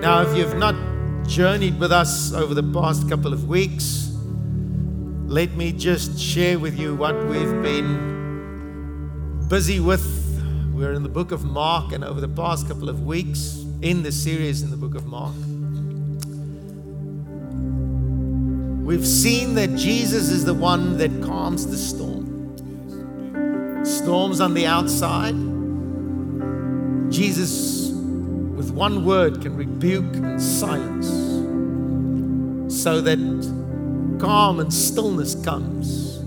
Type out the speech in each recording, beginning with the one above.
Now, if you've not journeyed with us over the past couple of weeks, let me just share with you what we've been busy with. We're in the book of Mark, and over the past couple of weeks in the series in the book of Mark, we've seen that Jesus is the one that calms the storm. Storms on the outside, Jesus one word can rebuke and silence so that calm and stillness comes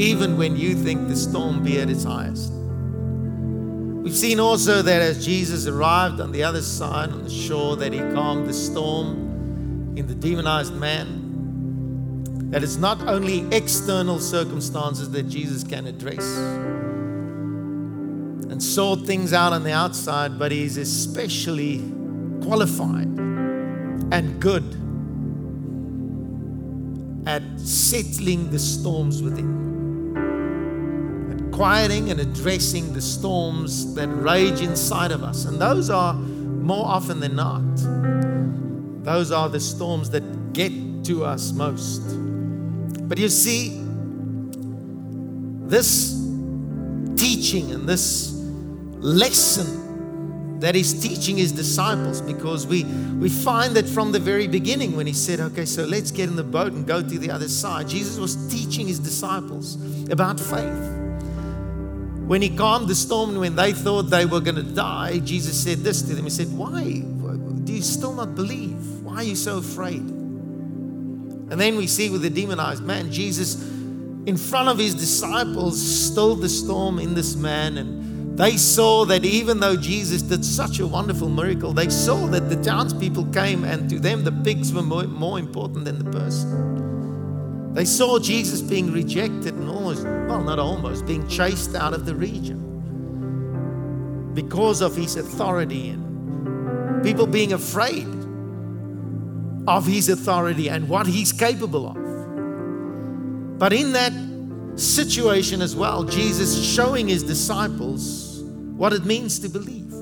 even when you think the storm be at its highest. We've seen also that as Jesus arrived on the other side on the shore that he calmed the storm in the demonized man. That it's not only external circumstances that Jesus can address and sort things out on the outside, but he's especially qualified and good at settling the storms within, at quieting and addressing the storms that rage inside of us. And those are more often than not, those are the storms that get to us most. But you see, this teaching and this lesson that he's teaching his disciples because we, we find that from the very beginning when he said, Okay, so let's get in the boat and go to the other side, Jesus was teaching his disciples about faith. When he calmed the storm and when they thought they were going to die, Jesus said this to them He said, Why? Do you still not believe? Why are you so afraid? And then we see with the demonized man, Jesus, in front of his disciples, stilled the storm in this man and they saw that even though Jesus did such a wonderful miracle, they saw that the townspeople came and to them the pigs were more, more important than the person. They saw Jesus being rejected and almost, well, not almost, being chased out of the region because of his authority and people being afraid of his authority and what he's capable of. But in that situation as well, Jesus showing his disciples what it means to believe.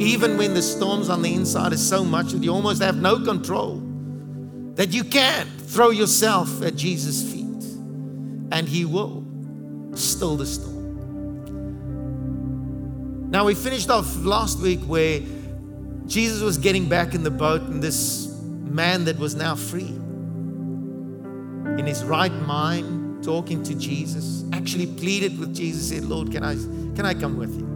Even when the storms on the inside is so much that you almost have no control, that you can't throw yourself at Jesus' feet and He will still the storm. Now, we finished off last week where Jesus was getting back in the boat, and this man that was now free, in his right mind, talking to Jesus, actually pleaded with Jesus, said, Lord, can I, can I come with you?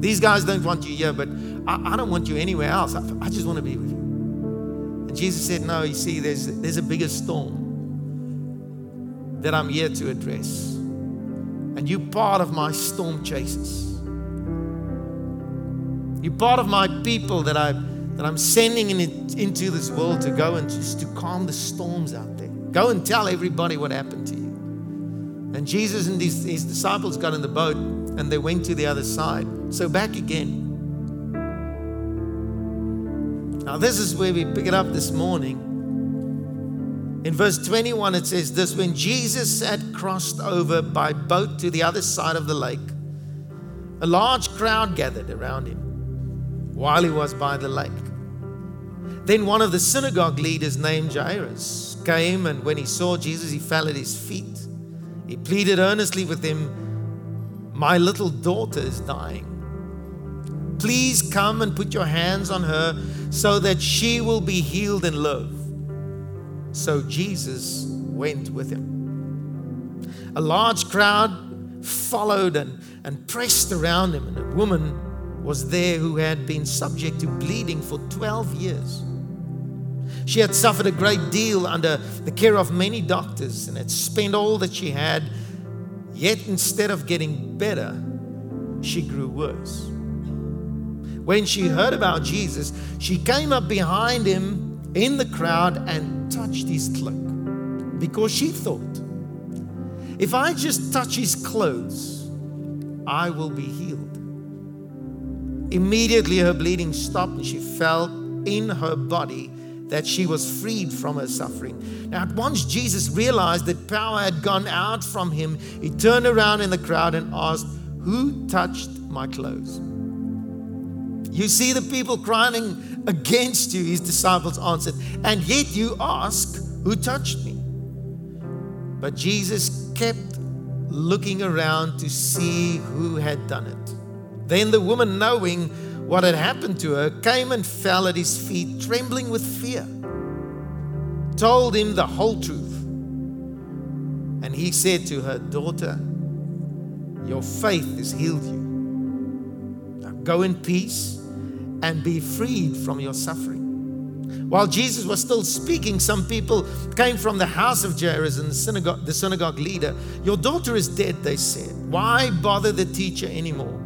These guys don't want you here, but I, I don't want you anywhere else. I, I just want to be with you. And Jesus said, No, you see, there's, there's a bigger storm that I'm here to address. And you're part of my storm chasers. You're part of my people that, I, that I'm sending in into this world to go and just to calm the storms out there. Go and tell everybody what happened to you. And Jesus and his, his disciples got in the boat and they went to the other side. So back again. Now, this is where we pick it up this morning. In verse 21, it says this When Jesus had crossed over by boat to the other side of the lake, a large crowd gathered around him while he was by the lake. Then one of the synagogue leaders named Jairus came, and when he saw Jesus, he fell at his feet. He pleaded earnestly with him my little daughter is dying. Please come and put your hands on her so that she will be healed and live. So Jesus went with him. A large crowd followed and, and pressed around him, and a woman was there who had been subject to bleeding for 12 years. She had suffered a great deal under the care of many doctors and had spent all that she had Yet instead of getting better, she grew worse. When she heard about Jesus, she came up behind him in the crowd and touched his cloak because she thought, if I just touch his clothes, I will be healed. Immediately her bleeding stopped and she felt in her body that she was freed from her suffering. Now, at once Jesus realized that power had gone out from him, he turned around in the crowd and asked, Who touched my clothes? You see the people crying against you, his disciples answered, and yet you ask, Who touched me? But Jesus kept looking around to see who had done it. Then the woman, knowing what had happened to her, came and fell at his feet, trembling with fear, told him the whole truth. And he said to her, Daughter, your faith has healed you. Now go in peace and be freed from your suffering. While Jesus was still speaking, some people came from the house of Jairus and the synagogue, the synagogue leader. Your daughter is dead, they said. Why bother the teacher anymore?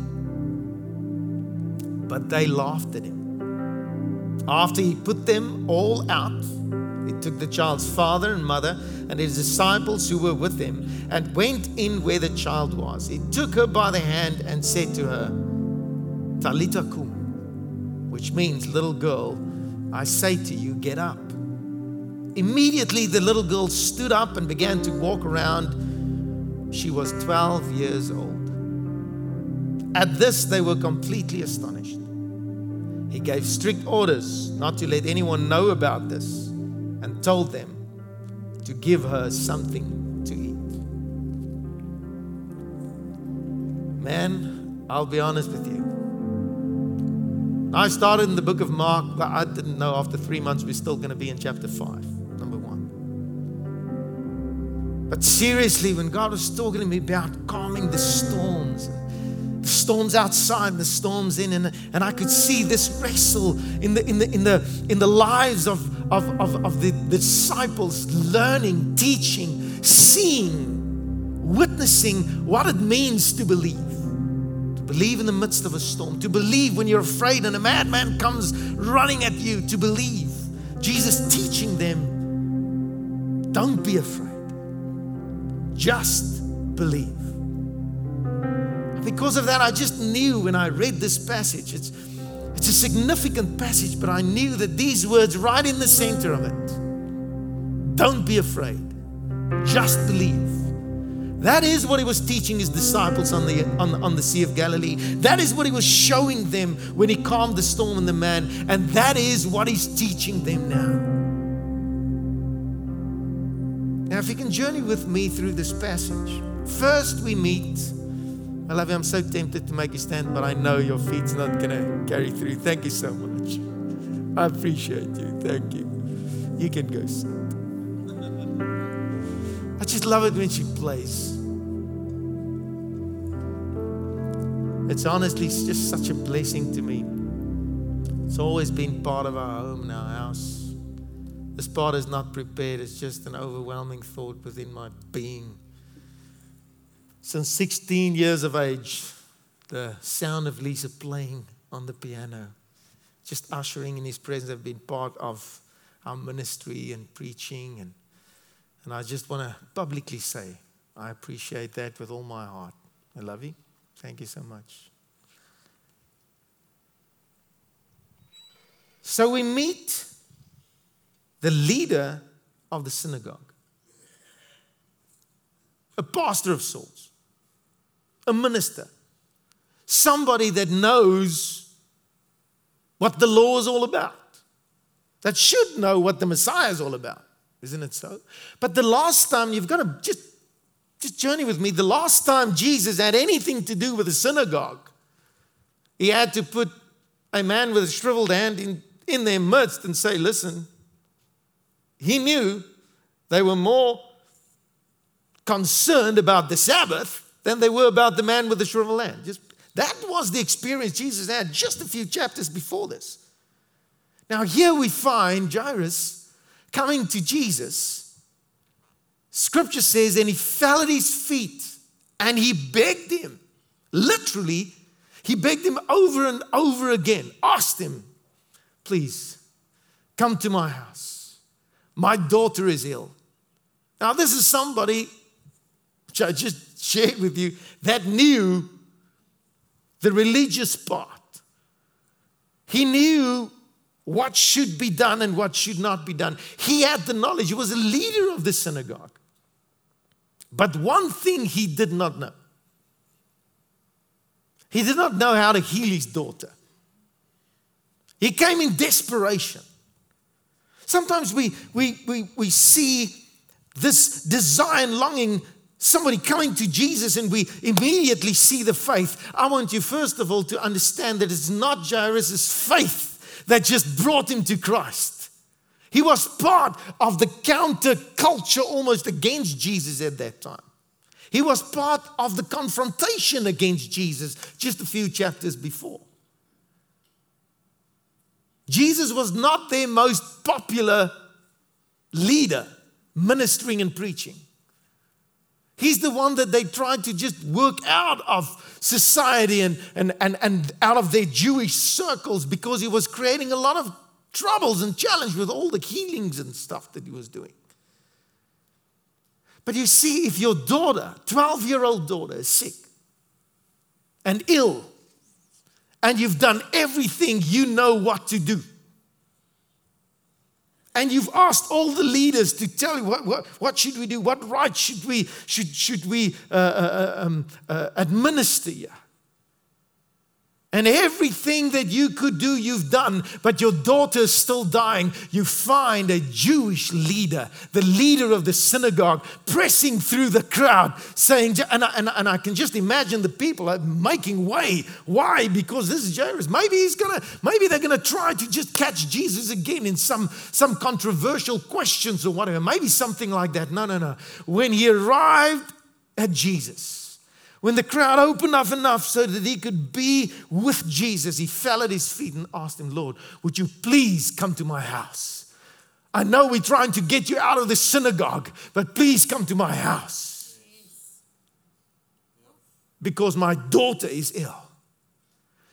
But they laughed at him. After he put them all out, he took the child's father and mother and his disciples who were with him and went in where the child was. He took her by the hand and said to her, Talita kum, which means little girl, I say to you, get up. Immediately the little girl stood up and began to walk around. She was 12 years old. At this, they were completely astonished. He gave strict orders not to let anyone know about this and told them to give her something to eat. Man, I'll be honest with you. I started in the book of Mark, but I didn't know after three months we're still going to be in chapter 5, number one. But seriously, when God was talking to me about calming the storms, the storms outside, the storms in, and, and I could see this wrestle in the in the in the in the lives of of, of, of the, the disciples learning, teaching, seeing, witnessing what it means to believe. To believe in the midst of a storm, to believe when you're afraid and a madman comes running at you, to believe. Jesus teaching them, don't be afraid, just believe. Because of that, I just knew when I read this passage, it's it's a significant passage, but I knew that these words right in the center of it don't be afraid, just believe. That is what he was teaching his disciples on the, on, on the Sea of Galilee. That is what he was showing them when he calmed the storm and the man. And that is what he's teaching them now. Now, if you can journey with me through this passage, first we meet I love you. I'm so tempted to make you stand, but I know your feet's not going to carry through. Thank you so much. I appreciate you. Thank you. You can go sit. I just love it when she plays. It's honestly just such a blessing to me. It's always been part of our home and our house. This part is not prepared, it's just an overwhelming thought within my being. Since 16 years of age, the sound of Lisa playing on the piano, just ushering in his presence, have been part of our ministry and preaching. And, and I just want to publicly say, I appreciate that with all my heart. I love you. Thank you so much. So we meet the leader of the synagogue, a pastor of sorts a minister, somebody that knows what the law is all about, that should know what the Messiah is all about. Isn't it so? But the last time, you've got to just, just journey with me. The last time Jesus had anything to do with a synagogue, he had to put a man with a shriveled hand in, in their midst and say, Listen, he knew they were more concerned about the Sabbath than they were about the man with the shriveled hand. Just, that was the experience Jesus had just a few chapters before this. Now, here we find Jairus coming to Jesus. Scripture says, and he fell at his feet and he begged him. Literally, He begged him over and over again, asked him, Please come to my house. My daughter is ill. Now, this is somebody, I just shared with you, that knew the religious part. He knew what should be done and what should not be done. He had the knowledge. He was a leader of the synagogue. But one thing he did not know he did not know how to heal his daughter. He came in desperation. Sometimes we, we, we, we see this desire and longing, somebody coming to Jesus, and we immediately see the faith. I want you, first of all, to understand that it's not Jairus' faith that just brought him to Christ. He was part of the counterculture almost against Jesus at that time. He was part of the confrontation against Jesus just a few chapters before. Jesus was not their most popular leader ministering and preaching. He's the one that they tried to just work out of society and, and, and, and out of their Jewish circles because he was creating a lot of troubles and challenge with all the healings and stuff that he was doing. But you see, if your daughter, 12 year old daughter, is sick and ill, and you've done everything you know what to do, and you've asked all the leaders to tell you what, what, what should we do, what rites should we, should, should we uh, uh, uh um, uh, administer? And everything that you could do, you've done, but your daughter is still dying. You find a Jewish leader, the leader of the synagogue, pressing through the crowd, saying, and I, and, and I can just imagine the people are making way. Why? Because this is Jairus. Maybe he's gonna, maybe they're gonna try to just catch Jesus again in some, some controversial questions or whatever. Maybe something like that. No, no, no. When he arrived at Jesus, when the crowd opened up enough so that he could be with Jesus, he fell at his feet and asked him, Lord, would you please come to my house? I know we're trying to get you out of the synagogue, but please come to my house. Because my daughter is ill.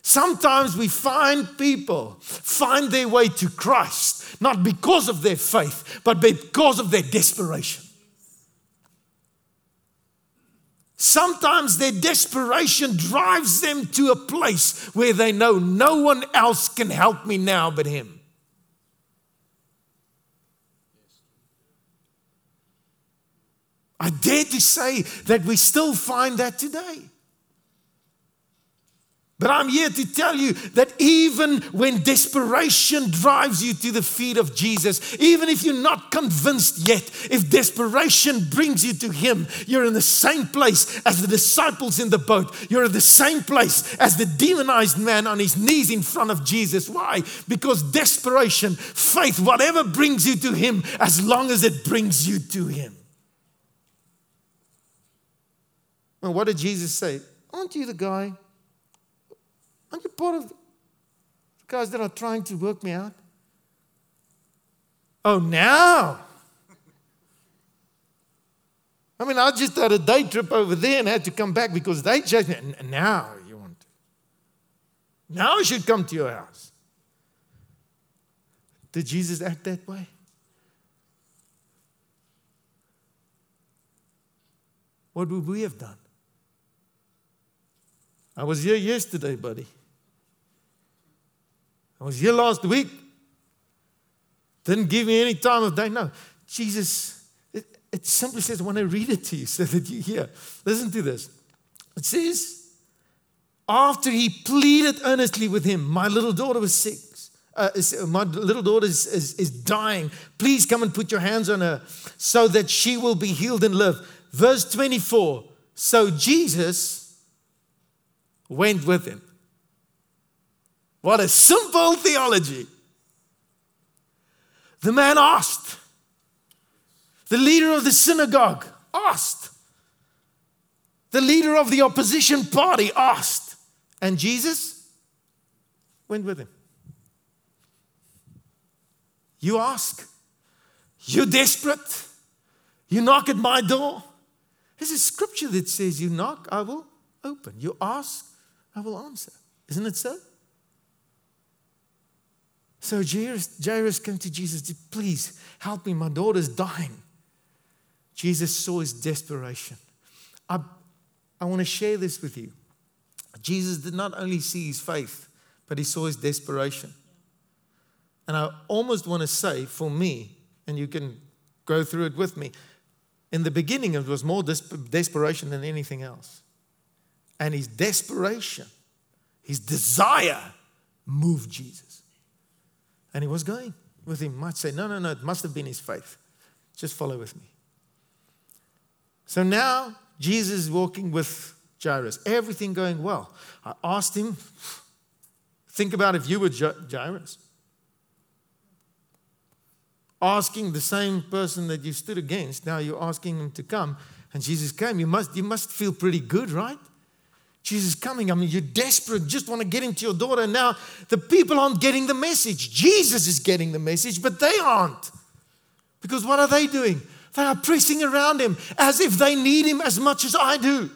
Sometimes we find people find their way to Christ, not because of their faith, but because of their desperation. Sometimes their desperation drives them to a place where they know no one else can help me now but Him. I dare to say that we still find that today. But I'm here to tell you that even when desperation drives you to the feet of Jesus, even if you're not convinced yet, if desperation brings you to Him, you're in the same place as the disciples in the boat. You're in the same place as the demonized man on his knees in front of Jesus. Why? Because desperation, faith, whatever brings you to Him, as long as it brings you to Him. Well, what did Jesus say? Aren't you the guy? Aren't you part of the guys that are trying to work me out? Oh, now. I mean, I just had a day trip over there and had to come back because they chased me. And now you want to. Now I should come to your house. Did Jesus act that way? What would we have done? I was here yesterday, buddy. I was here last week. Didn't give me any time of day. No, Jesus, it, it simply says, I want to read it to you so that you hear. Listen to this. It says, after he pleaded earnestly with him, my little daughter was sick. Uh, my little daughter is, is, is dying. Please come and put your hands on her so that she will be healed and live. Verse 24. So Jesus went with him. What a simple theology. The man asked. The leader of the synagogue asked. The leader of the opposition party asked. And Jesus went with him. You ask. You're desperate. You knock at my door. There's a scripture that says, You knock, I will open. You ask, I will answer. Isn't it so? So Jairus, Jairus came to Jesus, said, please help me, my daughter's dying. Jesus saw his desperation. I, I want to share this with you. Jesus did not only see his faith, but he saw his desperation. And I almost want to say, for me, and you can go through it with me, in the beginning, it was more desperation than anything else. And his desperation, his desire, moved Jesus. And he was going with him. Might say, no, no, no, it must have been his faith. Just follow with me. So now Jesus is walking with Jairus, everything going well. I asked him, think about if you were Jairus. Asking the same person that you stood against, now you're asking him to come, and Jesus came. You must, you must feel pretty good, right? Jesus is coming. I mean, you're desperate, just want to get into your daughter. Now the people aren't getting the message. Jesus is getting the message, but they aren't. Because what are they doing? They are pressing around him as if they need him as much as I do.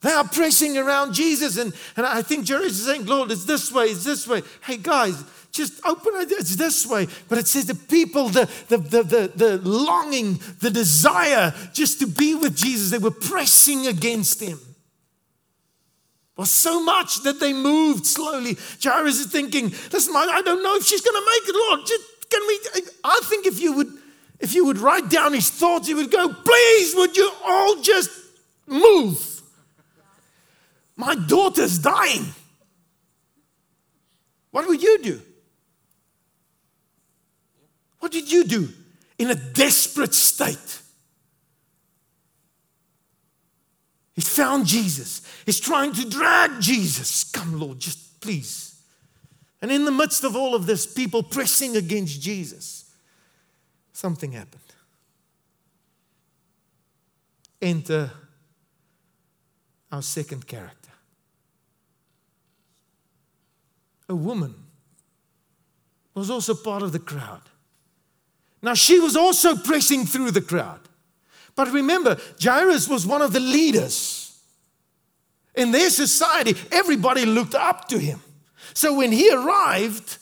They are pressing around Jesus. And, and I think Jairus is saying, Lord, it's this way, it's this way. Hey, guys, just open it. It's this way. But it says the people, the, the, the, the, the longing, the desire just to be with Jesus, they were pressing against him. Was so much that they moved slowly. Jairus is thinking, listen, I don't know if she's going to make it, Lord. Just, can we? I think if you would, if you would write down his thoughts, he would go, please, would you all just move? My daughter's dying. What would you do? What did you do in a desperate state? He's found Jesus. He's trying to drag Jesus. Come, Lord, just please. And in the midst of all of this, people pressing against Jesus, something happened. Enter our second character. a woman, was also part of the crowd. Now, she was also pressing through the crowd. But remember, Jairus was one of the leaders. In their society, everybody looked up to him. So when he arrived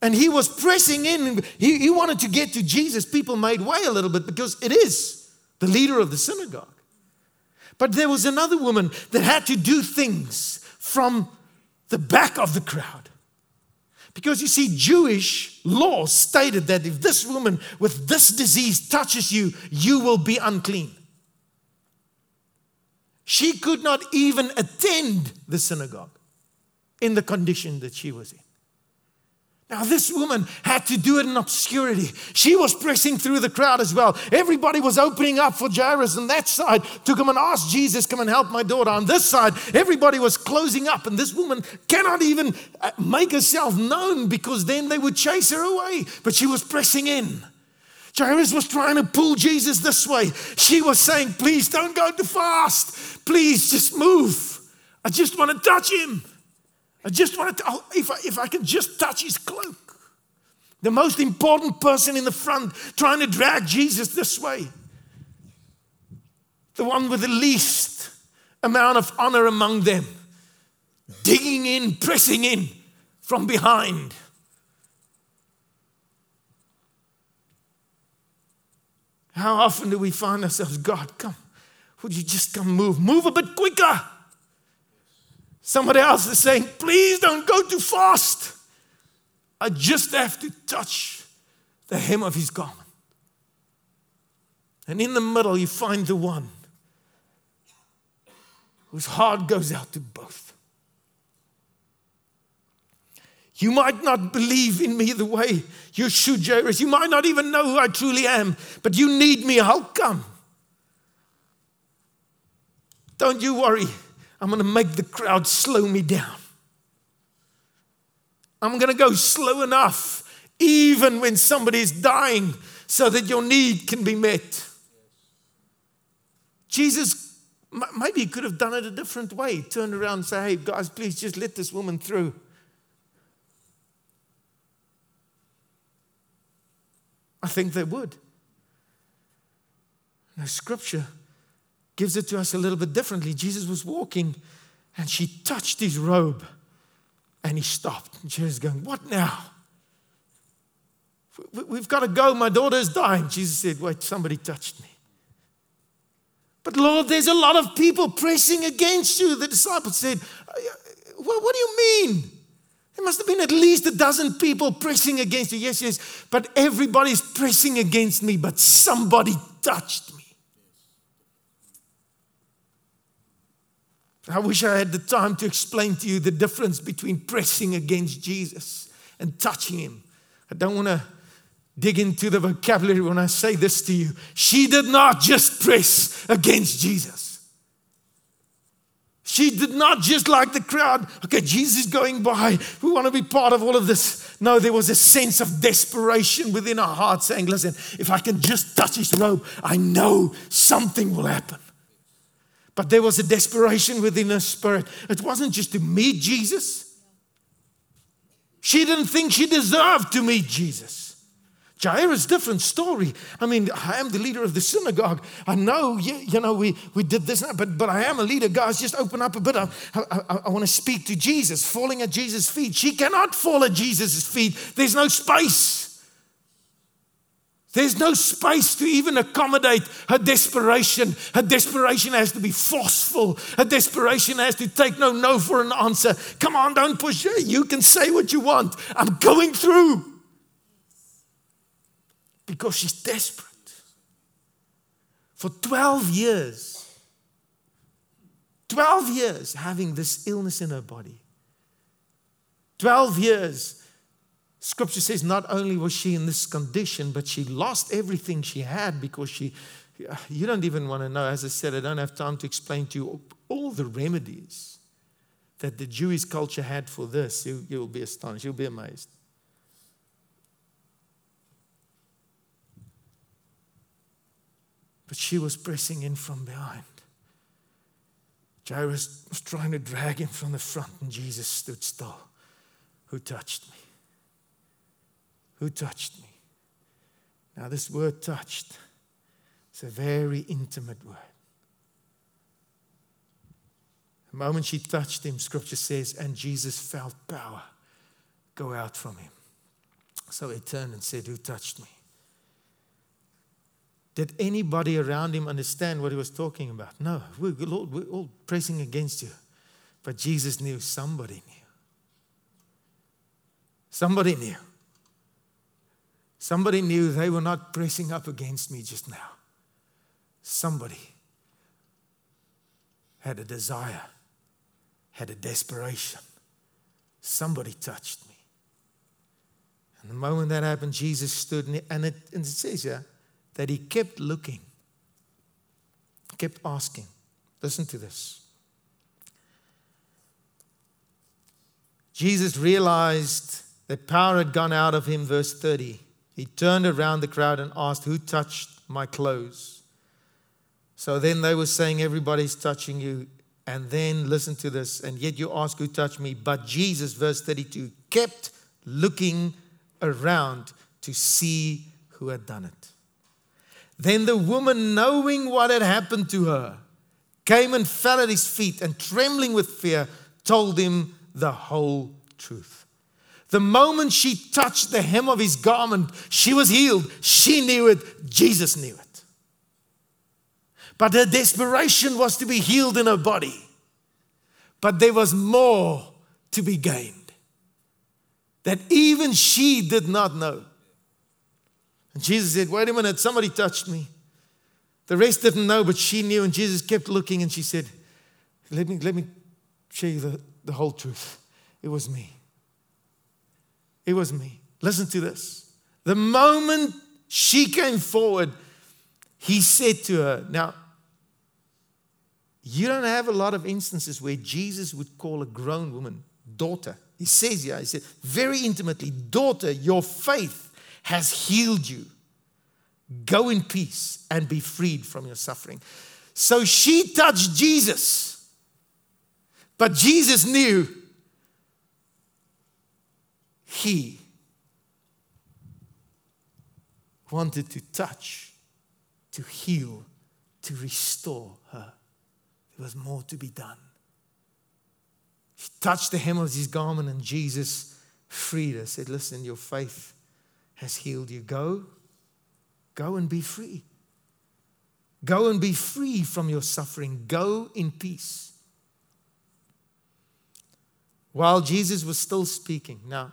and he was pressing in, he, he wanted to get to Jesus, people made way a little bit because it is the leader of the synagogue. But there was another woman that had to do things from the back of the crowd. Because you see, Jewish law stated that if this woman with this disease touches you, you will be unclean. She could not even attend the synagogue in the condition that she was in. Now, this woman had to do it in obscurity. She was pressing through the crowd as well. Everybody was opening up for Jairus on that side to come and ask Jesus, Come and help my daughter. On this side, everybody was closing up, and this woman cannot even uh, make herself known because then they would chase her away. But she was pressing in. Jairus was trying to pull Jesus this way. She was saying, Please don't go too fast. Please just move. I just want to touch him. I just want to, if I, if I can just touch his cloak. The most important person in the front trying to drag Jesus this way. The one with the least amount of honor among them. Digging in, pressing in from behind. How often do we find ourselves, God, come, would you just come move? Move a bit quicker. Somebody else is saying, please don't go too fast. I just have to touch the hem of his garment. And in the middle, you find the one whose heart goes out to both. You might not believe in me the way you should, Jairus. You might not even know who I truly am, but you need me. I'll come. Don't you worry. I'm going to make the crowd slow me down. I'm going to go slow enough, even when somebody's dying, so that your need can be met. Jesus, maybe he could have done it a different way. Turned around and say, hey, guys, please just let this woman through. I think they would. The scripture gives it to us a little bit differently. Jesus was walking and she touched his robe and he stopped. And Jesus going, What now? We've got to go. My daughter is dying. Jesus said, Wait, somebody touched me. But Lord, there's a lot of people pressing against you. The disciples said, What do you mean? There must have been at least a dozen people pressing against you. Yes, yes, but everybody's pressing against me, but somebody touched me. I wish I had the time to explain to you the difference between pressing against Jesus and touching him. I don't want to dig into the vocabulary when I say this to you. She did not just press against Jesus. She did not just like the crowd, okay, Jesus is going by. We want to be part of all of this. No, there was a sense of desperation within her heart saying, listen, if I can just touch his robe, I know something will happen. But there was a desperation within her spirit. It wasn't just to meet Jesus, she didn't think she deserved to meet Jesus. Jairus, different story. I mean, I am the leader of the synagogue. I know, you, you know, we, we did this, but, but I am a leader. Guys, just open up a bit. I, I, I want to speak to Jesus, falling at Jesus' feet. She cannot fall at Jesus' feet. There's no space. There's no space to even accommodate her desperation. Her desperation has to be forceful. Her desperation has to take no no for an answer. Come on, don't push her. You can say what you want. I'm going through because she's desperate. For 12 years, 12 years having this illness in her body. 12 years. Scripture says not only was she in this condition, but she lost everything she had because she, you don't even want to know. As I said, I don't have time to explain to you all the remedies that the Jewish culture had for this. You, you'll be astonished. You'll be amazed. But she was pressing in from behind. Jairus was trying to drag him from the front, and Jesus stood still. Who touched me? Who touched me? Now, this word touched is a very intimate word. The moment she touched him, scripture says, and Jesus felt power go out from him. So he turned and said, Who touched me? Did anybody around him understand what he was talking about? No, we're, Lord, we're all pressing against you. But Jesus knew somebody knew. Somebody knew. Somebody knew they were not pressing up against me just now. Somebody had a desire, had a desperation. Somebody touched me. And the moment that happened, Jesus stood, and it, and it says here, that he kept looking, kept asking. Listen to this. Jesus realized that power had gone out of him, verse 30. He turned around the crowd and asked, Who touched my clothes? So then they were saying, Everybody's touching you. And then listen to this, and yet you ask, Who touched me? But Jesus, verse 32, kept looking around to see who had done it. Then the woman, knowing what had happened to her, came and fell at his feet and, trembling with fear, told him the whole truth. The moment she touched the hem of his garment, she was healed. She knew it, Jesus knew it. But her desperation was to be healed in her body. But there was more to be gained that even she did not know. And Jesus said, Wait a minute, somebody touched me. The rest didn't know, but she knew, and Jesus kept looking, and she said, Let me, let me show you the, the whole truth. It was me. It was me. Listen to this. The moment she came forward, he said to her, Now, you don't have a lot of instances where Jesus would call a grown woman daughter. He says here, he said, very intimately, daughter, your faith has healed you. Go in peace and be freed from your suffering. So she touched Jesus, but Jesus knew he wanted to touch, to heal, to restore her. There was more to be done. He touched the hem of his garment, and Jesus freed her. Said, Listen, your faith has healed you. Go, go and be free. Go and be free from your suffering. Go in peace. While Jesus was still speaking, now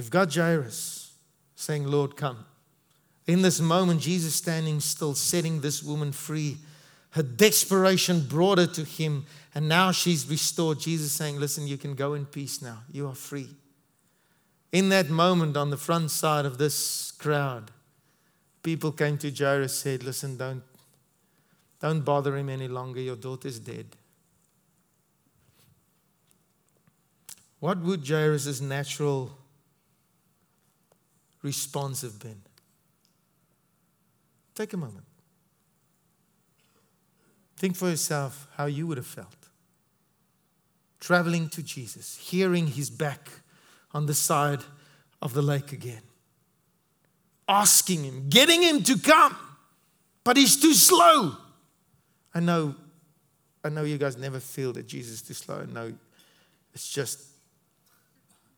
we've got Jairus saying, Lord, come. In this moment, Jesus standing still, setting this woman free. Her desperation brought her to him, and now she's restored. Jesus saying, Listen, you can go in peace now. You are free. In that moment, on the front side of this crowd, people came to Jairus said, Listen, don't, don't bother him any longer. Your daughter's dead. What would Jairus' natural response have been? Take a moment. Think for yourself how you would have felt. Traveling to Jesus, hearing his back on the side of the lake again, asking him, getting him to come, but he's too slow. I know, I know you guys never feel that Jesus is too slow. I know it's just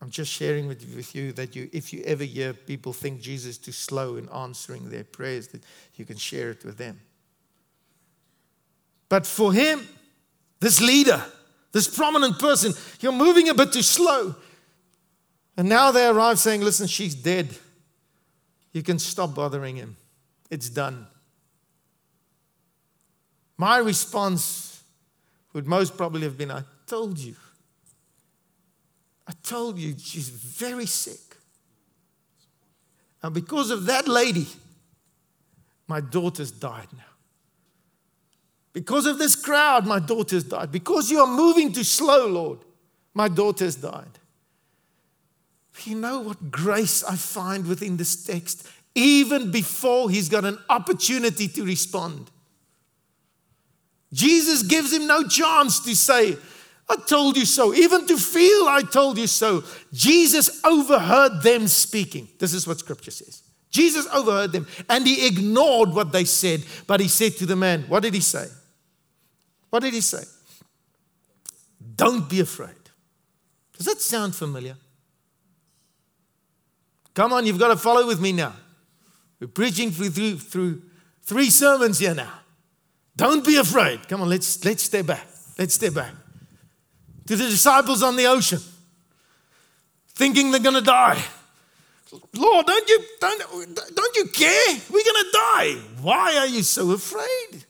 I'm just sharing with, with you that you, if you ever hear people think Jesus is too slow in answering their prayers, that you can share it with them. But for him, this leader, this prominent person, you're moving a bit too slow. And now they arrive saying, Listen, she's dead. You can stop bothering him. It's done. My response would most probably have been, I told you. I told you she's very sick. And because of that lady, my daughter's died now. Because of this crowd, my daughter's died. Because you are moving too slow, Lord, my daughter's died. You know what grace I find within this text? Even before he's got an opportunity to respond. Jesus gives him no chance to say, I told you so. Even to feel I told you so. Jesus overheard them speaking. This is what scripture says. Jesus overheard them and he ignored what they said, but he said to the man, What did he say? What did he say? Don't be afraid. Does that sound familiar? Come on, you've got to follow with me now. We're preaching through, through, through three sermons here now. Don't be afraid. Come on, let's, let's stay back. Let's stay back to the disciples on the ocean, thinking they're going to die. Lord, don't you, don't, don't you care? We're going to die. Why are you so afraid?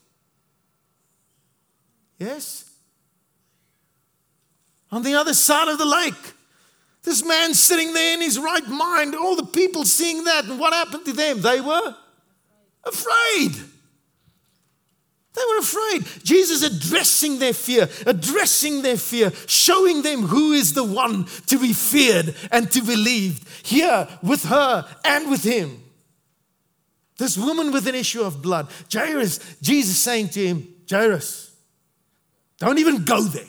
Yes? On the other side of the lake, this man sitting there in his right mind, all the people seeing that, and what happened to them? They were afraid. They were afraid. Jesus addressing their fear, addressing their fear, showing them who is the one to be feared and to be believed. Here with her and with him. This woman with an issue of blood. Jairus, Jesus saying to him, Jairus, don't even go there.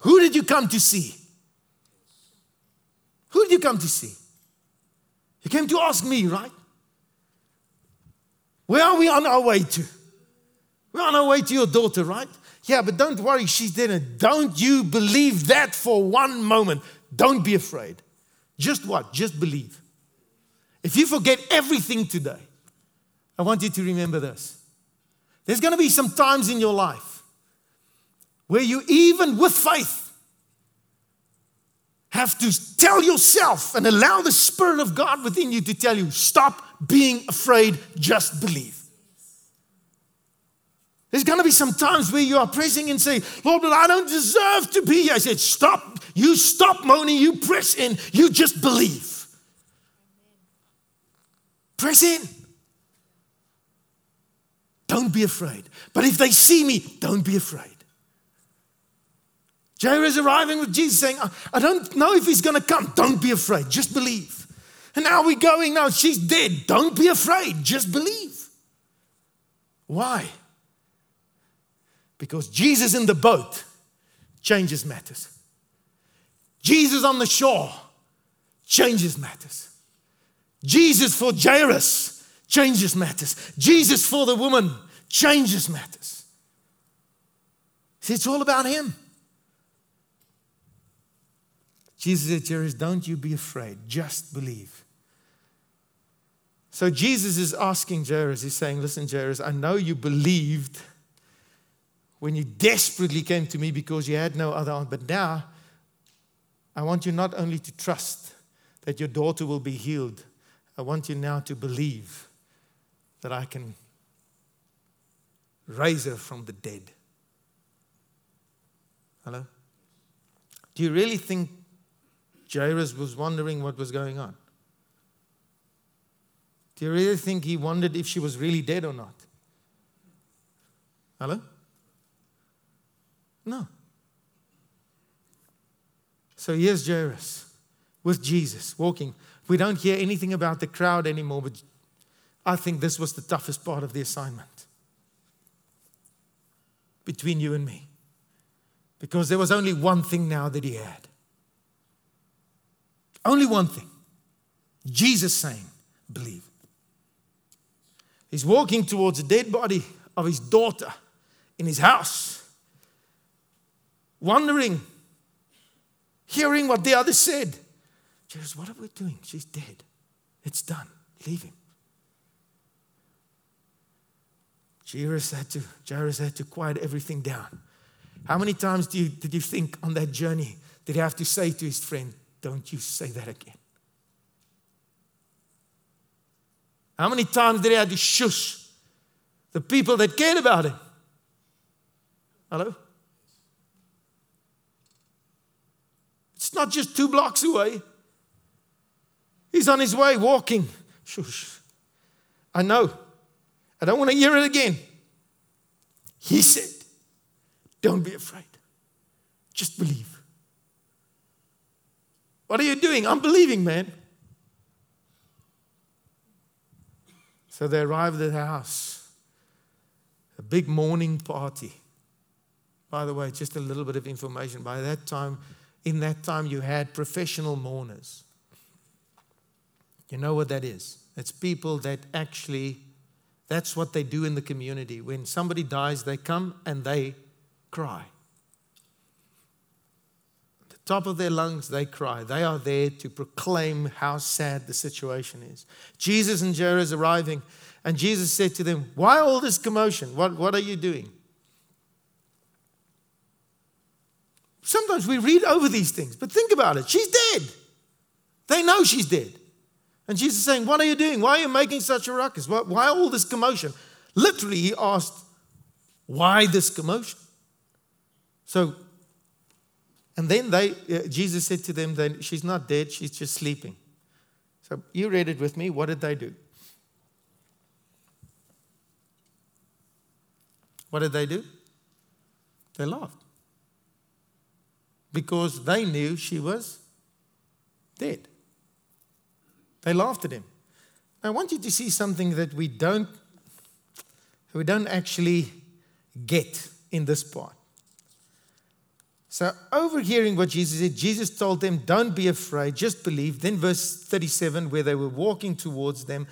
Who did you come to see? Who did you come to see? You came to ask me, right? Where are we on our way to? We're on our way to your daughter, right? Yeah, but don't worry, she's dead. Don't you believe that for one moment. Don't be afraid. Just what? Just believe. If you forget everything today, I want you to remember this. There's going to be some times in your life where you, even with faith, have to tell yourself and allow the Spirit of God within you to tell you, stop being afraid, just believe. There's going to be some times where you are pressing and say, Lord, but I don't deserve to be here. I said, stop. You stop moaning. You press in. You just believe. Press in. Don't be afraid. But if they see me, don't be afraid. Jairus is arriving with Jesus saying, I don't know if he's going to come. Don't be afraid. Just believe. And now we're going, now she's dead. Don't be afraid, just believe. Why? Because Jesus in the boat changes matters. Jesus on the shore changes matters. Jesus for Jairus changes matters. Jesus for the woman changes matters. See, it's all about him. Jesus said, Jairus, don't you be afraid, just believe. So Jesus is asking Jairus, he's saying, Listen, Jairus, I know you believed when you desperately came to me because you had no other but now I want you not only to trust that your daughter will be healed, I want you now to believe that I can raise her from the dead. Hello? Do you really think Jairus was wondering what was going on? Do you really think he wondered if she was really dead or not? Hello? No. So here's Jairus with Jesus walking. We don't hear anything about the crowd anymore, but I think this was the toughest part of the assignment between you and me. Because there was only one thing now that he had. Only one thing. Jesus saying, believe. He's walking towards the dead body of his daughter in his house, wondering, hearing what the others said. Jesus, what are we doing? She's dead. It's done. Leave him. Jairus had to, Jairus had to quiet everything down. How many times you, did you think on that journey did he have to say to his friend, Don't you say that again? How many times did he have to shush the people that cared about him? Hello? It's not just two blocks away. He's on his way walking. Shush. I know. I don't want to hear it again. He said, Don't be afraid. Just believe. What are you doing? I'm believing, man. So they arrived at the house. A big mourning party. By the way, just a little bit of information. By that time, in that time, you had professional mourners. You know what that is? It's people that actually, that's what they do in the community. When somebody dies, they come and they cry top of their lungs, they cry. They are there to proclaim how sad the situation is. Jesus and Jairus arriving, and Jesus said to them, Why all this commotion? What, what are you doing? Sometimes we read over these things, but think about it. She's dead. They know she's dead. And Jesus is saying, What are you doing? Why are you making such a ruckus? Why, why all this commotion? Literally, he asked, Why this commotion? So and then they, uh, Jesus said to them, that she's not dead, she's just sleeping. So you read it with me. What did they do? What did they do? They laughed. Because they knew she was dead. They laughed at him. I want you to see something that we don't, we don't actually get in this part. So, overhearing what Jesus said, Jesus told them, Don't be afraid, just believe. Then, verse 37, where they were walking towards them,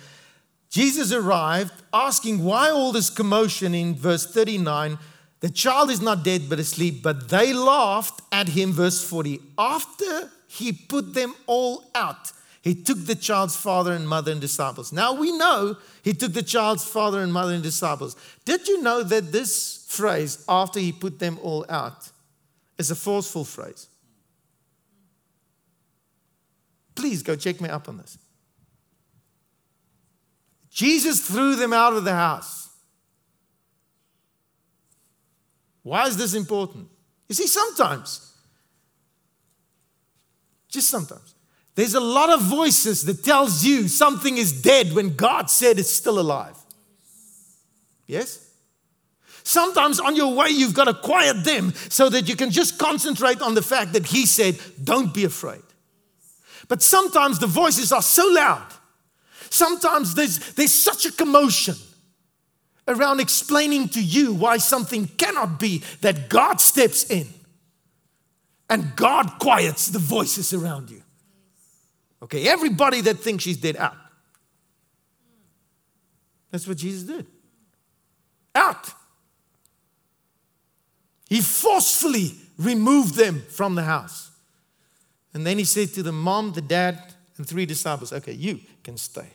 Jesus arrived asking why all this commotion in verse 39. The child is not dead but asleep, but they laughed at him. Verse 40. After he put them all out, he took the child's father and mother and disciples. Now we know he took the child's father and mother and disciples. Did you know that this phrase, after he put them all out, is a forceful phrase. Please go check me up on this. Jesus threw them out of the house. Why is this important? You see, sometimes, just sometimes, there's a lot of voices that tells you something is dead when God said it's still alive. Yes? Sometimes on your way, you've got to quiet them so that you can just concentrate on the fact that He said, Don't be afraid. But sometimes the voices are so loud. Sometimes there's, there's such a commotion around explaining to you why something cannot be that God steps in and God quiets the voices around you. Okay, everybody that thinks she's dead out. That's what Jesus did. Out. He forcefully removed them from the house. And then he said to the mom, the dad, and three disciples, okay, you can stay.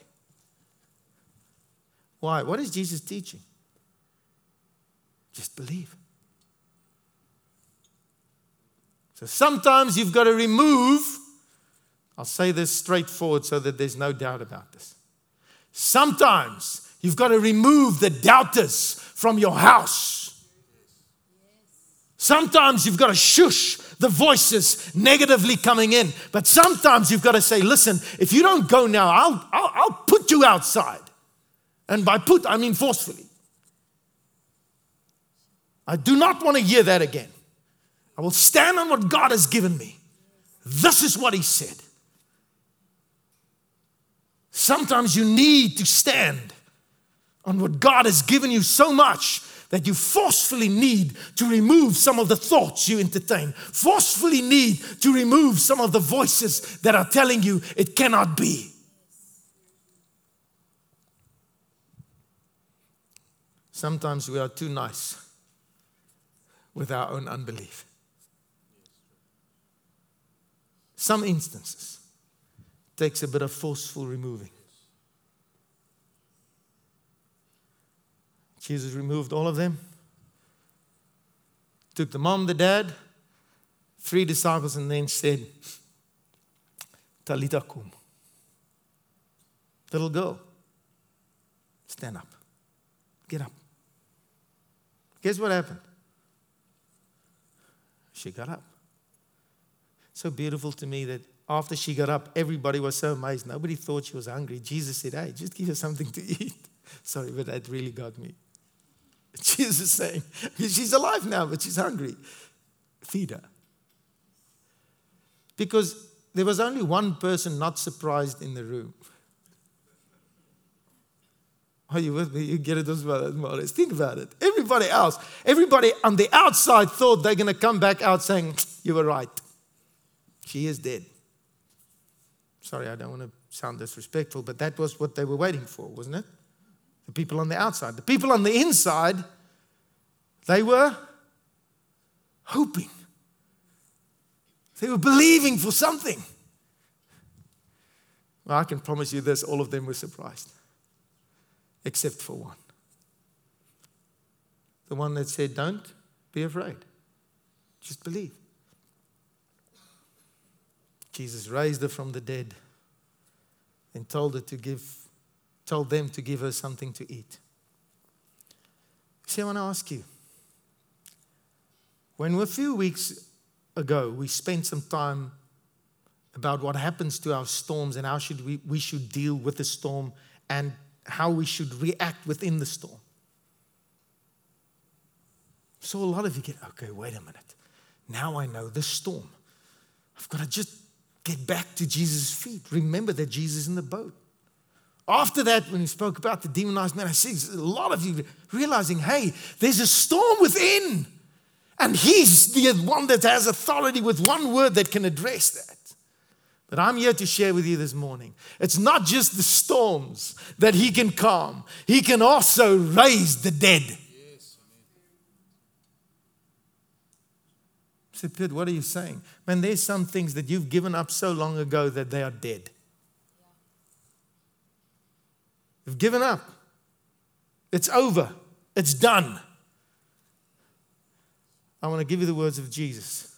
Why? What is Jesus teaching? Just believe. So sometimes you've got to remove, I'll say this straightforward so that there's no doubt about this. Sometimes you've got to remove the doubters from your house. Sometimes you've got to shush the voices negatively coming in. But sometimes you've got to say, listen, if you don't go now, I'll, I'll, I'll put you outside. And by put, I mean forcefully. I do not want to hear that again. I will stand on what God has given me. This is what He said. Sometimes you need to stand on what God has given you so much that you forcefully need to remove some of the thoughts you entertain, forcefully need to remove some of the voices that are telling you it cannot be. Sometimes we are too nice with our own unbelief. Some instances takes a bit of forceful removing. Jesus removed all of them, took the mom, the dad, three disciples, and then said, Talita kum. Little girl, stand up. Get up. Guess what happened? She got up. So beautiful to me that after she got up, everybody was so amazed. Nobody thought she was hungry. Jesus said, Hey, just give her something to eat. Sorry, but that really got me. Jesus is saying, She's alive now, but she's hungry. Feed her. Because there was only one person not surprised in the room. Are you with me? You get it as well as Morris. Think about it. Everybody else, everybody on the outside thought they're going to come back out saying, You were right. She is dead. Sorry, I don't want to sound disrespectful, but that was what they were waiting for, wasn't it? The people on the outside. The people on the inside, they were hoping. They were believing for something. Well, I can promise you this all of them were surprised except for one. The one that said, Don't be afraid, just believe. Jesus raised her from the dead and told her to give, told them to give her something to eat. See, I want to ask you. When a few weeks ago we spent some time about what happens to our storms and how should we, we should deal with the storm and how we should react within the storm. So a lot of you get, okay, wait a minute. Now I know the storm. I've got to just get back to Jesus' feet. Remember that Jesus is in the boat. After that, when he spoke about the demonized man, I see a lot of you realizing, hey, there's a storm within. And he's the one that has authority with one word that can address that that I'm here to share with you this morning. It's not just the storms that He can calm, He can also raise the dead. Yes. Say, Pit, what are you saying? Man, there's some things that you've given up so long ago that they are dead. You've given up. It's over. It's done. I want to give you the words of Jesus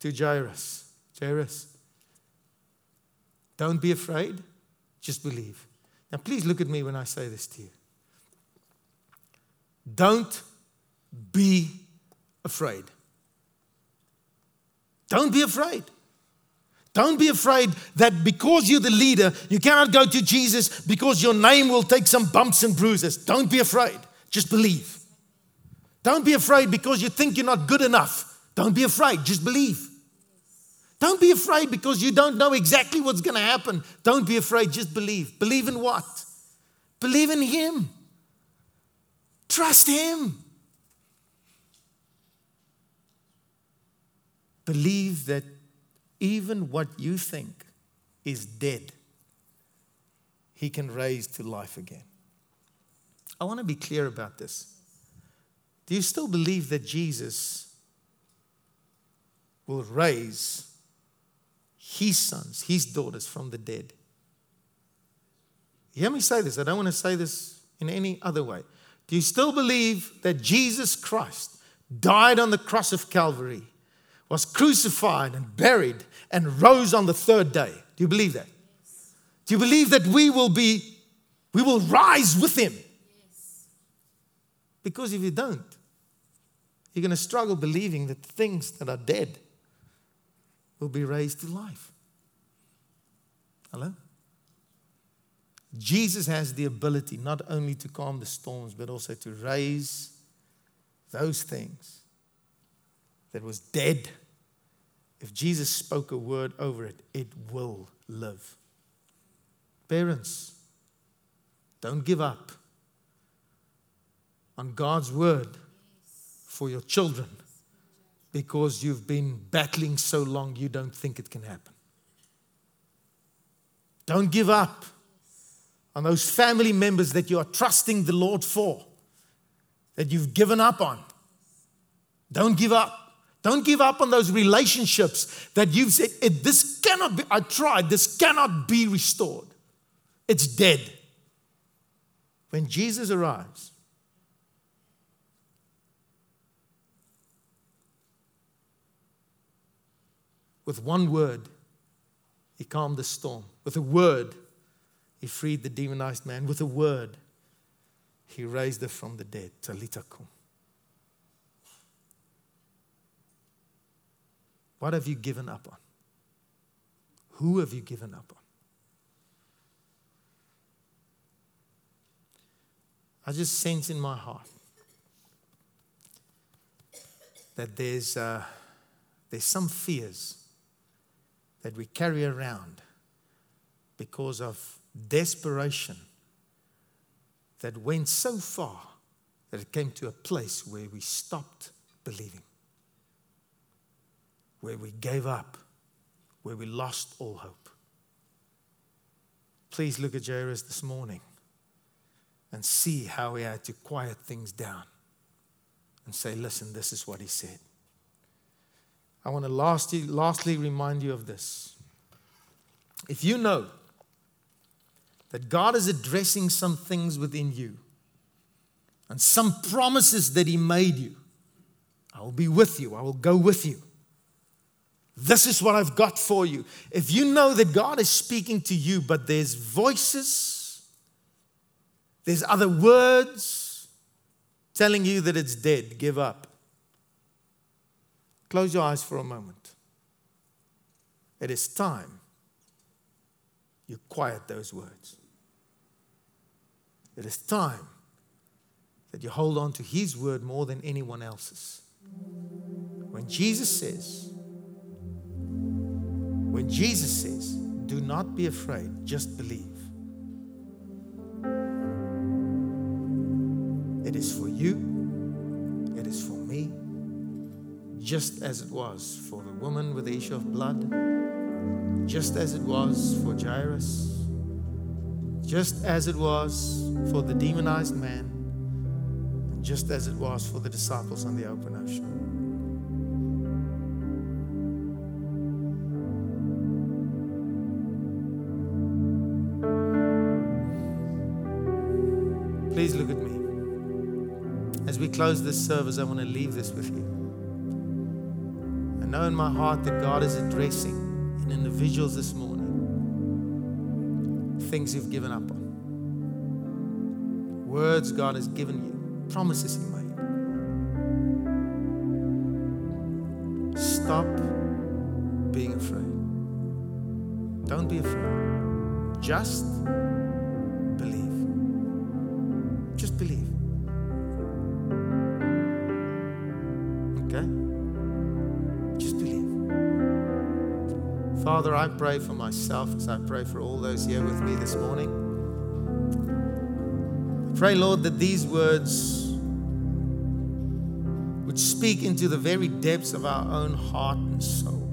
to Jairus. Jairus, don't be afraid, just believe. Now, please look at me when I say this to you. Don't be afraid. Don't be afraid. Don't be afraid that because you're the leader, you cannot go to Jesus because your name will take some bumps and bruises. Don't be afraid. Just believe. Don't be afraid because you think you're not good enough. Don't be afraid. Just believe. Don't be afraid because you don't know exactly what's going to happen. Don't be afraid, just believe. Believe in what? Believe in Him. Trust Him. Believe that even what you think is dead, He can raise to life again. I want to be clear about this. Do you still believe that Jesus will raise his sons, his daughters from the dead? Hear me say this? I don't want to say this in any other way. Do you still believe that Jesus Christ died on the cross of Calvary, was crucified and buried, and rose on the third day? Do you believe that? Do you believe that we will be, we will rise with him? Because if you don't, you're going to struggle believing that things that are dead will be raised to life. Hello? Jesus has the ability not only to calm the storms, but also to raise those things that was dead. If Jesus spoke a word over it, it will live. Parents, don't give up on God's word for your children because you've been battling so long you don't think it can happen. Don't give up on those family members that you are trusting the Lord for, that you've given up on. Don't give up. Don't give up on those relationships that you've said, This cannot be, I tried, this cannot be restored. It's dead. When Jesus arrives, with one word, he calmed the storm. With a word, he freed the demonized man. With a word, he raised her from the dead. Talitha kum. What have you given up on? Who have you given up on? I just sense in my heart that there's, uh, there's some fears that we carry around because of desperation that went so far that it came to a place where we stopped believing, where we gave up, where we lost all hope. Please look at Jairus this morning and see how he had to quiet things down and say, Listen, this is what he said. I want to lastly, lastly remind you of this. If you know that God is addressing some things within you and some promises that He made you, I will be with you, I will go with you. This is what I've got for you. If you know that God is speaking to you, but there's voices, there's other words telling you that it's dead. Give up. Close your eyes for a moment. It is time you quiet those words. It is time that you hold on to His word more than anyone else's. When Jesus says, when Jesus says, do not be afraid, just believe. It is for you, it is for me, just as it was for the woman with the issue of blood, just as it was for Jairus, just as it was for the demonized man, just as it was for the disciples on the open ocean. Close this service, I want to leave this with you. I know in my heart that God is addressing in individuals this morning things you've given up on, words God has given you, promises He pray for myself as I pray for all those here with me this morning. I pray, Lord, that these words would speak into the very depths of our own heart and soul.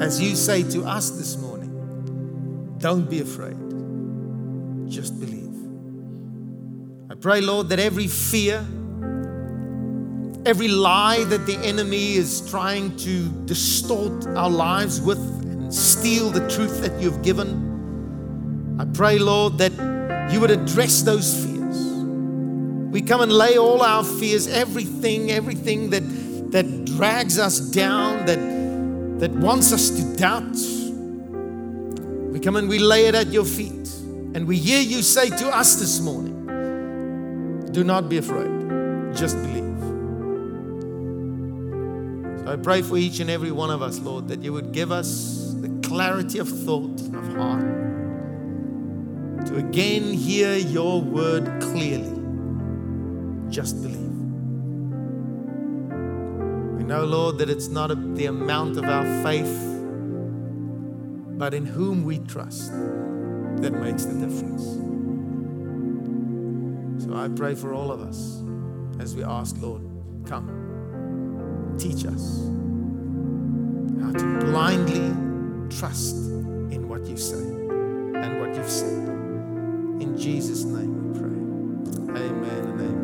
As you say to us this morning, don't be afraid, just believe. I pray, Lord, that every fear, every lie that the enemy is trying to distort our lives with and steal the truth that you've given, I pray, Lord, that you would address those fears. We come and lay all our fears, everything, everything that, that drags us down, that, that wants us to doubt. We come and we lay it at your feet. And we hear you say to us this morning do not be afraid, just believe. I pray for each and every one of us, Lord, that you would give us the clarity of thought, and of heart, to again hear your word clearly. Just believe. We know, Lord, that it's not the amount of our faith, but in whom we trust that makes the difference. So I pray for all of us as we ask, Lord, come, teach us how to blindly trust in what you say and what you've said. In Jesus' name we pray. Amen and amen.